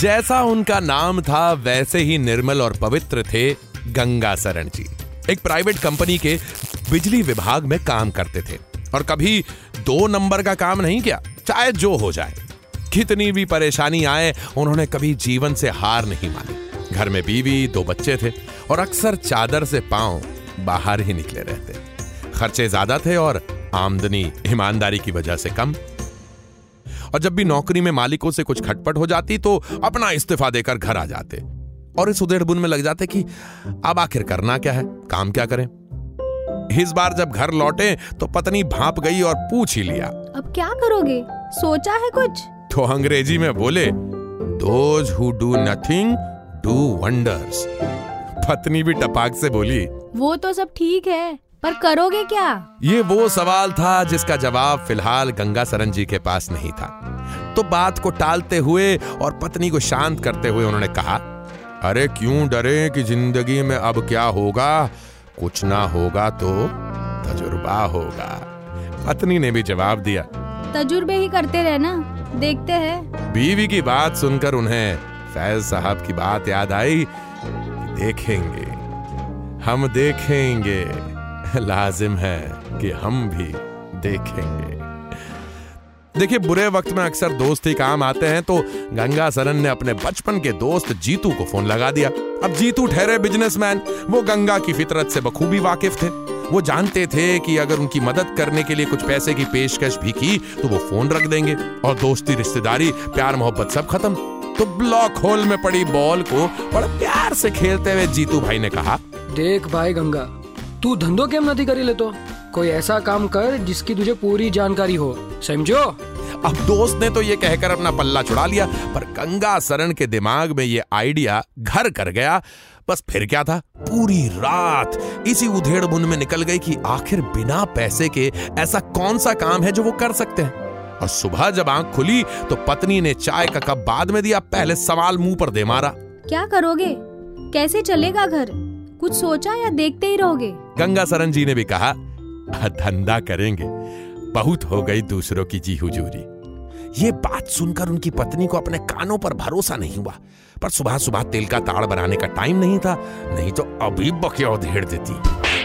जैसा उनका नाम था, वैसे ही निर्मल और पवित्र थे गंगा शरण जी। एक प्राइवेट कंपनी के बिजली विभाग में काम करते थे। और कभी दो नंबर का काम नहीं किया चाहे जो हो जाए। कितनी भी परेशानी आए, उन्होंने कभी जीवन से हार नहीं मानी। घर में बीवी, दो बच्चे थे, और अक्सर चादर से पाँव बाहर ही निकले रहते। खर्चे ज़्यादा थे और आमदनी ईमानदारी की वजह से कम। और जब भी नौकरी में मालिकों से कुछ खटपट हो जाती तो अपना इस्तीफा देकर घर आ जाते। और इस उधेड़ बुन में लग जाते कि अब आखिर करना क्या है? काम क्या करें? इस बार जब घर लौटे तो पत्नी भाप गई और पूछ ही लिया। अब क्या करोगे? सोचा है कुछ? तो अंग्रेज़ी में बोले those who do nothing do wonders पत्नी भी टपाक से बोली वो तो सब ठीक है। पर करोगे क्या? ये वो सवाल था जिसका जवाब फ़िलहाल गंगा सरन जी के पास नहीं था। तो बात को टालते हुए और पत्नी को शांत करते हुए उन्होंने कहा अरे क्यों डरे कि ज़िंदगी में अब क्या होगा? कुछ ना होगा तो तजुर्बा होगा। पत्नी ने भी जवाब दिया तजुर्बे ही करते रहना देखते हैं। बीवी की बात सुनकर उन्हें फैज साहब की बात याद आई देखेंगे हम देखेंगे। लाजिम है कि हम भी देखेंगे। देखिए, बुरे वक्त में अक्सर दोस्त ही काम आते हैं तो गंगा सरन ने अपने बचपन के दोस्त जीतू को फ़ोन लगा दिया। अब जीतू ठहरे बिजनेसमैन। वो गंगा की फितरत से बखूबी वाकिफ थे। वो जानते थे कि अगर उनकी मदद करने के लिए कुछ पैसे की पेशकश भी की तो वो फ़ोन रख देंगे और दोस्ती, रिश्तेदारी, प्यार, मोहब्बत सब खत्म। तो ब्लॉक होल में पड़ी बॉल को बड़े प्यार से खेलते हुए जीतू भाई ने कहा, देख भाई गंगा तू धंधो केम नहीं करी लेतो? कोई ऐसा काम कर जिसकी तुझे पूरी जानकारी हो। समझो? अब दोस्त ने तो ये कहकर अपना पल्ला छुड़ा लिया पर गंगा सरन के दिमाग में ये आइडिया घर कर गया। बस फिर क्या था? पूरी रात इसी उधेड़ बुन में निकल गई कि आखिर बिना पैसे के ऐसा कौन सा काम है जो वो कर सकते हैं? और सुबह जब आँख खुली तो पत्नी ने चाय का कप बाद में दिया पहले सवाल मुँह पर दे मारा। क्या करोगे? कैसे चलेगा घर? कुछ सोचा या देखते ही रहोगे? गंगा सरन जी ने भी कहा धंधा करेंगे। बहुत हो गई दूसरों की जी हुजूरी। ये बात सुनकर उनकी पत्नी को अपने कानों पर भरोसा नहीं हुआ। पर सुबह सुबह तेल का ताड़ बनाने का टाइम नहीं था नहीं तो अभी बकिया उधेड़ देती।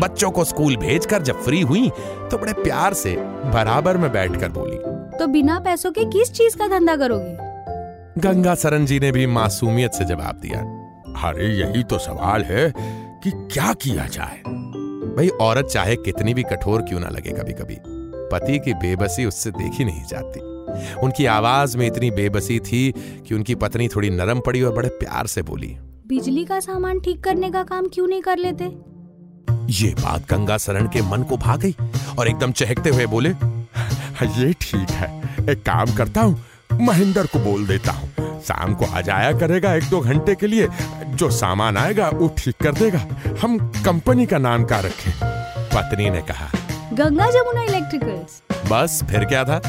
बच्चों को स्कूल भेजकर जब फ्री हुई तो बड़े प्यार से बराबर में बैठकर बोली तो बिना पैसों के किस चीज़ का धंधा करोगे? गंगा सरन जी ने भी मासूमियत से जवाब दिया अरे यही तो सवाल है। कि क्या किया जाए? भाई औरत चाहे कितनी भी कठोर क्यों ना लगे कभी कभी पति की बेबसी उससे देखी नहीं जाती। उनकी आवाज़ में इतनी बेबसी थी कि उनकी पत्नी थोड़ी नरम पड़ी और बड़े प्यार से बोली बिजली का सामान ठीक करने का काम क्यों नहीं कर लेते? ये बात गंगा शरण के मन को भा गई और एकदम चहकते हुए बोले ये ठीक है एक काम करता हूँ महेंद्र को बोल देता हूँ। शाम को आ जाया करेगा एक दो घंटे के लिए। जो सामान आएगा वो ठीक कर देगा। हम कंपनी का नाम क्या रखें पत्नी ने कहा। गंगा जमुना इलेक्ट्रिकल्स बस फिर क्या था?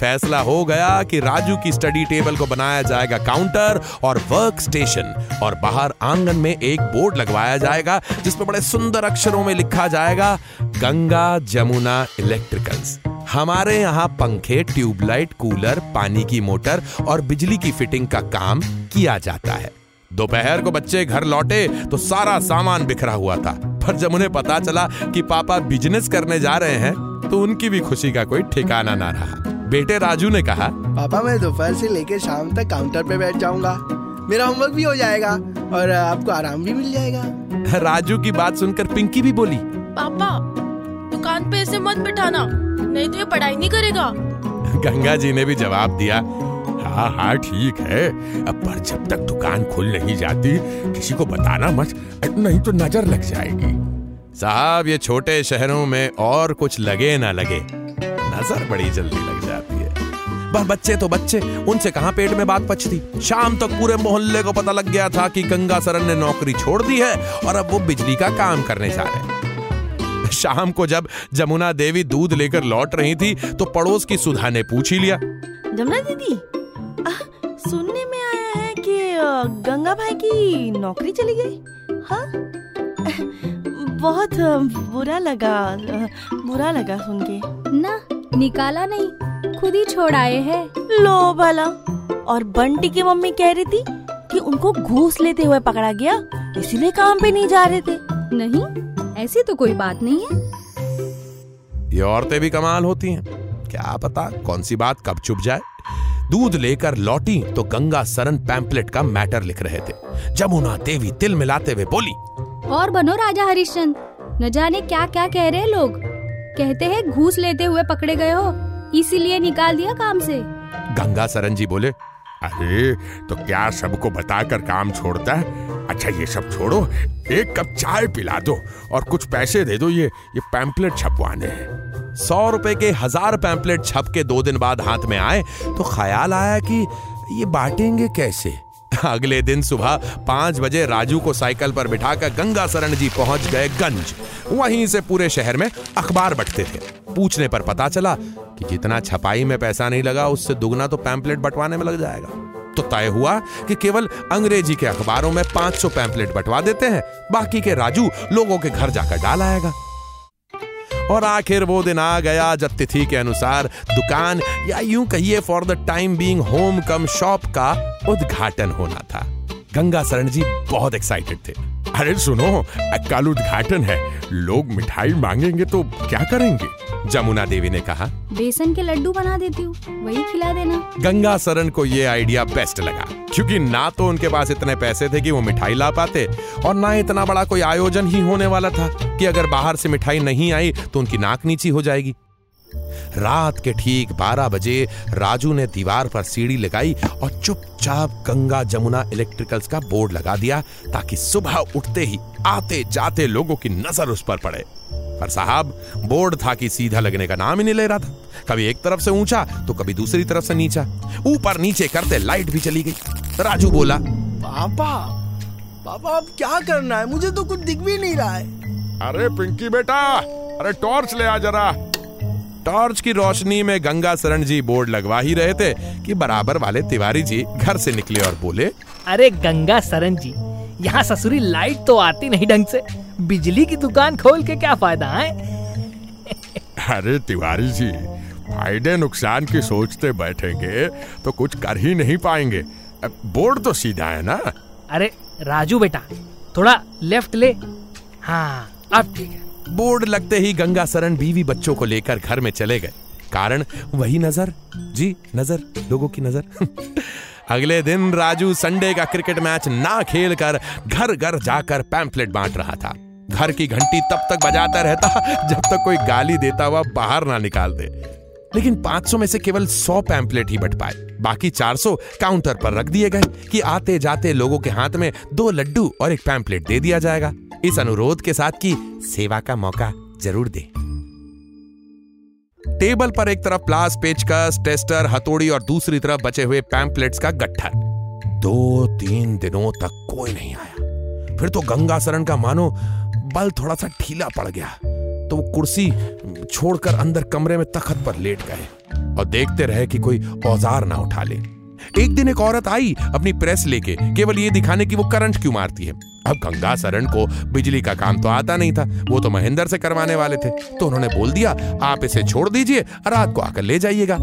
फैसला हो गया कि राजू की स्टडी टेबल को बनाया जाएगा काउंटर और वर्क स्टेशन और बाहर आँगन में एक बोर्ड लगवाया जाएगा जिसमें बड़े सुंदर अक्षरों में लिखा जाएगा गंगा जमुना इलेक्ट्रिकल्स हमारे यहाँ पंखे ट्यूबलाइट कूलर पानी की मोटर और बिजली की फिटिंग का काम किया जाता है। दोपहर को बच्चे घर लौटे तो सारा सामान बिखरा हुआ था पर जब उन्हें पता चला कि पापा बिज़नेस करने जा रहे हैं तो उनकी भी खुशी का कोई ठिकाना ना रहा। बेटे राजू ने कहा पापा मैं दोपहर से लेकर शाम तक काउंटर पे बैठ जाऊँगा। मेरा होमवर्क भी हो जाएगा और आपको आराम भी मिल जाएगा। राजू की बात सुनकर पिंकी भी बोली पापा दुकान पे ऐसे मत बिठाना। नहीं तो ये पढ़ाई नहीं करेगा। गंगा जी ने भी जवाब दिया हाँ हाँ ठीक है। अब पर जब तक दुकान खुल नहीं जाती, किसी को बताना मत, नहीं तो नज़र लग जाएगी। साहब, ये छोटे शहरों में और कुछ लगे ना लगे, नज़र बड़ी जल्दी लग जाती है। बस बच्चे तो बच्चे, उनसे कहाँ पेट में बात पचती शाम तक पूरे मोहल्ले को पता लग गया था कि गंगा सरन ने नौकरी छोड़ दी है और अब वो बिजली का काम करने जा रहे हैं। शाम को जब जमुना देवी दूध लेकर लौट रही थी तो पड़ोस की सुधा ने पूछ ही लिया। जमुना दीदी आह, सुनने में आया है कि गंगा भाई की नौकरी चली गई? हाँ? बहुत बुरा लगा बुरा लगा सुन के। ना निकाला नहीं खुद ही छोड़ आए हैं। लो भला और बंटी की मम्मी कह रही थी कि उनको घूस लेते हुए पकड़ा गया इसीलिए काम पे नहीं जा रहे थे। नहीं ऐसी तो कोई बात नहीं है। ये औरतें भी कमाल होती हैं। क्या पता कौन सी बात कब चुप जाए। दूध लेकर लौटी तो गंगा सरन पैम्पलेट का मैटर लिख रहे थे। जमुना देवी तिल मिलाते हुए बोली और बनो राजा हरिश्चंद्र न जाने क्या क्या कह रहे हैं लोग। कहते हैं घूस लेते हुए पकड़े गए हो इसीलिए निकाल दिया काम से। गंगा सरन जी बोले अरे तो क्या सबको बताकर काम छोड़ता है? अच्छा ये सब छोड़ो, एक कप चाय पिला दो और कुछ पैसे दे दो, ये ये पैम्पलेट छपवाने हैं। सौ रुपए के हज़ार पैम्पलेट छप के दो दिन बाद हाथ में आए तो ख्याल आया कि ये बांटेंगे कैसे? अगले दिन सुबह पाँच बजे राजू को साइकिल पर बिठाकर गंगा शरण जी पहुँच गए गंज। वहीं से पूरे शहर में अखबार बंटते थे। पूछने पर पता चला कि जितना छपाई में पैसा नहीं लगा, उससे दुगना तो पैम्पलेट बंटवाने में लग जाएगा। तो तय हुआ कि केवल अंग्रेज़ी के अखबारों में 500 पैम्पलेट बंटवा देते हैं, बाकी के राजू लोगों के घर जाकर डाल आएगा। और आखिर वो दिन आ गया जब तिथि के अनुसार दुकान या यूँ कहिए for the time being home cum shop का उद्घाटन होना था। गंगा शरण जी बहुत एक्साइटेड थे। अरे सुनो कल उद्घाटन है, लोग मिठाई मांगेंगे तो क्या करेंगे? जमुना देवी ने कहा बेसन के लड्डू बना देती हूँ वही खिला देना। गंगा सरन को ये आइडिया बेस्ट लगा क्योंकि ना तो उनके पास इतने पैसे थे कि वो मिठाई ला पाते और ना इतना बड़ा कोई आयोजन ही होने वाला था कि अगर बाहर से मिठाई नहीं आई तो उनकी नाक नीची हो जाएगी। रात के ठीक 12 बजे राजू ने दीवार पर सीढ़ी लगाई और चुपचाप गंगा जमुना इलेक्ट्रिकल्स का बोर्ड लगा दिया ताकि सुबह उठते ही आते जाते लोगों की नज़र उस पर पड़े। पर साहब बोर्ड था कि सीधा लगने का नाम ही नहीं ले रहा था। कभी एक तरफ़ से ऊँचा तो कभी दूसरी तरफ़ से नीचा। ऊपर नीचे करते लाइट भी चली गई। राजू बोला पापा पापा अब क्या करना है? मुझे तो कुछ दिख भी नहीं रहा है। अरे पिंकी बेटा अरे टॉर्च ले आ जरा। टॉर्च की रोशनी में गंगा शरण जी बोर्ड लगवा ही रहे थे कि बराबर वाले तिवारी जी घर से निकले और बोले अरे गंगा सरन जी यहाँ ससुरी लाइट तो आती नहीं ढंग से। बिजली की दुकान खोल के क्या फ़ायदा है? अरे तिवारी जी फ़ायदे नुकसान की सोचते बैठेंगे तो कुछ कर ही नहीं पाएँगे। बोर्ड तो सीधा है ना? अरे राजू बेटा थोड़ा लेफ़्ट ले। हाँ अब ठीक है। बोर्ड लगते ही गंगा सरन बीवी बच्चों को लेकर घर में चले गए। कारण वही नज़र। जी नज़र लोगों की नज़र। अगले दिन राजू संडे का क्रिकेट मैच ना खेल कर घर घर जाकर पैम्फलेट बांट रहा था। घर की घंटी तब तक बजाता रहता जब तक कोई गाली देता हुआ बाहर ना निकाल दे। लेकिन 500 में से केवल 100 पैम्पलेट ही बट पाए। बाकी 400 काउंटर पर रख दिए गए कि आते जाते लोगों के हाथ में दो लड्डू और एक पैम्पलेट दे दिया जाएगा। इस अनुरोध के साथ कि सेवा का मौका ज़रूर दे। टेबल पर एक तरफ़ प्लास, पेचकस, टेस्टर, हथौड़ी और दूसरी तरफ़ बचे हुए पैम्पलेट्स का गट्ठर। दो तीन दिनों तक कोई नहीं आया। फिर तो गंगा शरण का मानो बल थोड़ा सा ढीला पड़ गया। तो वो कुर्सी छोड़कर अंदर कमरे में तखत पर लेट गए और देखते रहे कि कोई औज़ार ना उठा ले। एक दिन एक औरत आई अपनी प्रेस लेके, केवल ये दिखाने की वो करंट क्यों मारती है। अब गंगा शरण को बिजली का काम तो आता नहीं था, वो तो महेंद्र से करवाने वाले थे। तो उन्होंने बोल दिया, आप इसे छोड़ दीजिए, रात को आकर ले जाइएगा।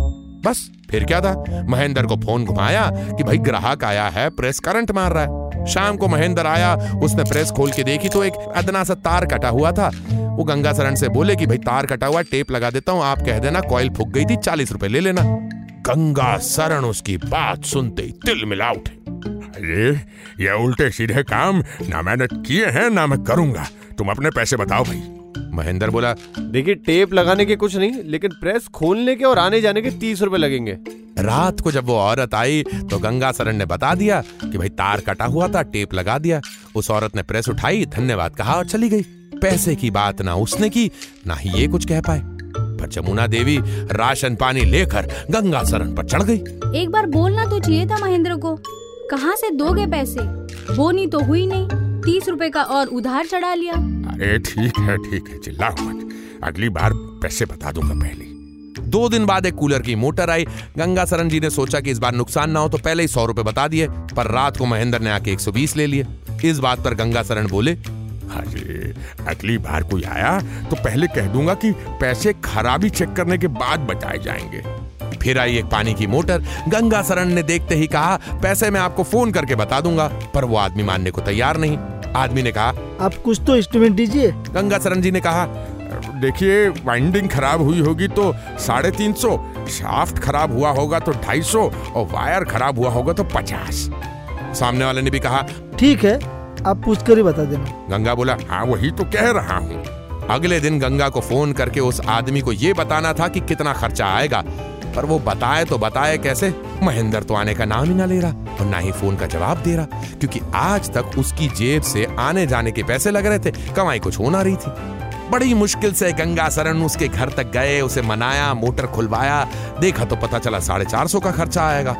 बस, फिर क्या था? महेंद्र को फ़ोन घुमाया कि भाई ग्राहक आया है, प्रेस करंट मार रहा है। शाम को महेंद्र आया, उसने प्रेस खोल के देखी तो एक अदना सा तार कटा हुआ था। वो गंगा शरण से बोले कि भाई तार कटा हुआ, टेप लगा देता हूँ, आप कह देना, कॉइल फूक गई थी, चालीस रुपए ले लेना। गंगा शरण उसकी बात सुनते ही तिल मिला उठे। अरे, ये उल्टे सीधे काम, ना मैंने किए हैं, ना मैं करूँगा। तुम अपने पैसे बताओ भाई। महेंद्र बोला, देखिए, टेप लगाने के कुछ नहीं, लेकिन प्रेस खोलने के और आने जाने के तीस रुपए लगेंगे. रात को जब वो औरत आई तो गंगा सरन ने बता दिया कि भाई तार कटा हुआ था, टेप लगा दिया। उस औरत ने प्रेस उठाई, धन्यवाद कहा और चली गई। पैसे की बात ना उसने की, ना ही ये कुछ कह पाए। पर जमुना देवी राशन पानी लेकर गंगा सरन पर चढ़ गई। एक बार बोलना तो चाहिए था महेंद्र को। कहाँ से दोगे पैसे? बोनी तो हुई नहीं। तीस रुपए का और उधार चढ़ा लिया। अरे ठीक है ठीक है, चिल्लाओ मत। अगली बार पैसे बता दूँगा पहले। दो दिन बाद एक कूलर की मोटर आई। गंगा सरन जी ने सोचा कि इस बार नुकसान ना हो तो पहले ही सौ रुपए बता दिए, पर रात को महेंद्र ने आके 120 ले लिए। इस बात पर गंगा सरन बोले, अरे, अगली बार कोई आया तो पहले कह दूँगा कि पैसे खराबी चेक करने के बाद बताए जाएँगे। फिर आई एक पानी की मोटर। गंगा सरन ने देखते ही कहा, पैसे मैं आपको फ़ोन करके बता दूँगा, पर वो आदमी मानने को तैयार नहीं। आदमी ने कहा आप कुछ तो एस्टिमेट दीजिए। गंगा सरन जी ने कहा देखिए वाइंडिंग खराब हुई होगी तो साढ़े तीन सौ शाफ्ट खराब हुआ होगा तो ढाई सौ और वायर खराब हुआ होगा तो पचास। सामने वाले ने भी कहा ठीक है आप पूछ कर ही बता देना। गंगा बोला हाँ वही तो कह रहा हूँ। अगले दिन गंगा को फ़ोन करके उस आदमी को ये बताना था कि कितना खर्चा आएगा। पर वो बताए तो बताए कैसे? महेंद्र तो आने का नाम ही ना ले रहा और ना ही फ़ोन का जवाब दे रहा, क्योंकि आज तक उसकी जेब से आने जाने के पैसे लग रहे थे, कमाई कुछ हो ना रही थी। बड़ी मुश्किल से गंगा सरन उसके घर तक गए, उसे मनाया, मोटर खुलवाया, देखा तो पता चला साढ़े चार सौ का खर्चा आएगा।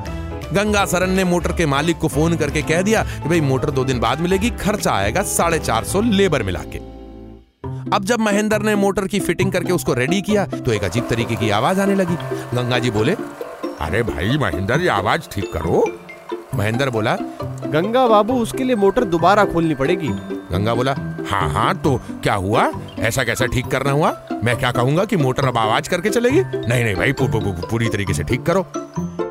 गंगा सरन ने मोटर के मालिक को फ़ोन करके कह दिया कि भाई, मोटर दो दिन बाद मिलेगी, खर्चा आएगा साढ़े चार सौ लेबर मिला के। अब जब महेंद्र ने मोटर की फिटिंग करके उसको रेडी किया तो एक अजीब तरीके की आवाज़ आने लगी। गंगा जी बोले अरे भाई महेंद्र ये आवाज़ ठीक करो। महेंद्र बोला गंगा बाबू उसके लिए मोटर दोबारा खोलनी पड़ेगी। गंगा बोला हाँ हाँ तो क्या हुआ? ऐसा कैसा ठीक करना हुआ? मैं क्या कहूँगा कि मोटर अब आवाज़ करके चलेगी? नहीं नहीं भाई पू, पू, पू, पूरी तरीके से ठीक करो।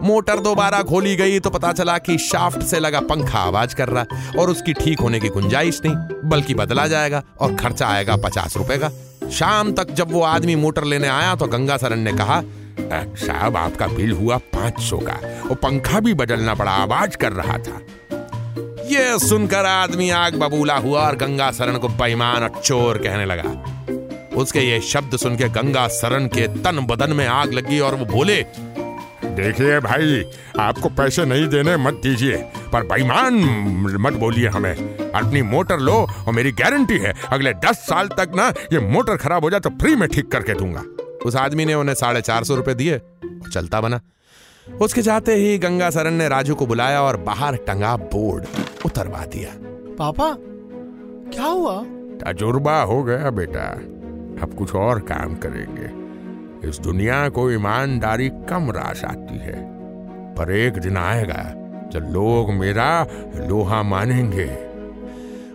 मोटर दोबारा खोली गई तो पता चला कि शाफ्ट से लगा पंखा आवाज़ कर रहा और उसकी ठीक होने की गुंजाइश नहीं बल्कि बदला जाएगा और खर्चा आएगा पचास रुपए का। शाम तक जब वो आदमी मोटर लेने आया तो गंगा सरन ने कहा साहब आपका बिल हुआ पाँच सौ का वो पंखा भी बदलना पड़ा आवाज़ कर रहा था। ये सुनकर आदमी आग बबूला हुआ और गंगा सरन को बेईमान और चोर कहने लगा। उसके ये शब्द सुन के गंगा सरन के तन बदन में आग लगी और वो बोले देखिए भाई आपको पैसे नहीं देने मत दीजिए पर बेईमान मत बोलिए हमें। अपनी मोटर लो और मेरी गारंटी है अगले दस साल तक ना ये मोटर खराब हो जाए तो फ्री में ठीक करके दूँगा। उस आदमी ने उन्हें साढ़े चार सौ रुपए दिए और चलता बना। उसके जाते ही गंगा सरन ने राजू को बुलाया और बाहर टंगा बोर्ड उतरवा दिया। पापा क्या हुआ? तजुर्बा हो गया बेटा। अब कुछ और काम करेंगे। इस दुनिया को ईमानदारी कम रास आती है। पर एक दिन आएगा जब लोग मेरा लोहा मानेंगे।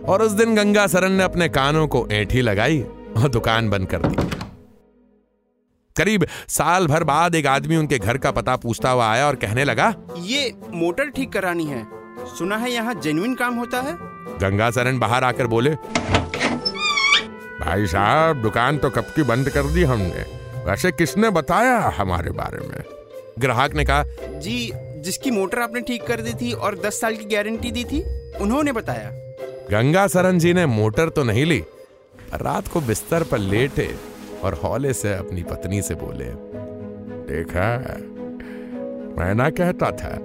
और उस दिन गंगा सरन ने अपने कानों को ऐठी लगाई और दुकान बंद कर दी। करीब साल भर बाद एक आदमी उनके घर का पता पूछता हुआ आया और कहने लगा ये मोटर ठीक करानी है। सुना है यहाँ जेन्युइन काम होता है? गंगा सरन बाहर आकर बोले भाई साहब दुकान तो कब की बंद कर दी हमने। वैसे किसने बताया हमारे बारे में? ग्राहक ने कहा जी जिसकी मोटर आपने ठीक कर दी थी और दस साल की गारंटी दी थी उन्होंने बताया। गंगा सरन जी ने मोटर तो नहीं ली। रात को बिस्तर पर लेटे और हौले से अपनी पत्नी से बोले देखा मैं ना कहता था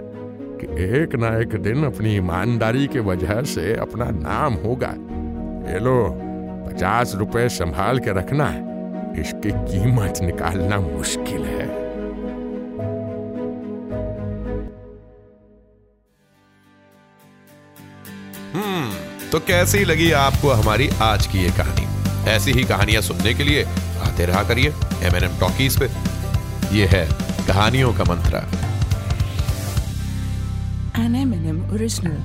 कि एक ना एक दिन अपनी ईमानदारी की वजह से अपना नाम होगा। ये लो पचास रुपए संभाल के रखना इसकी कीमत निकालना मुश्किल है। हम्म तो कैसी लगी आपको हमारी आज की ये कहानी? ऐसी ही कहानियाँ सुनने के लिए आते रहा करिए एम एन एम टॉकीज पे। ये है कहानियों का मंत्रा। An M&M original.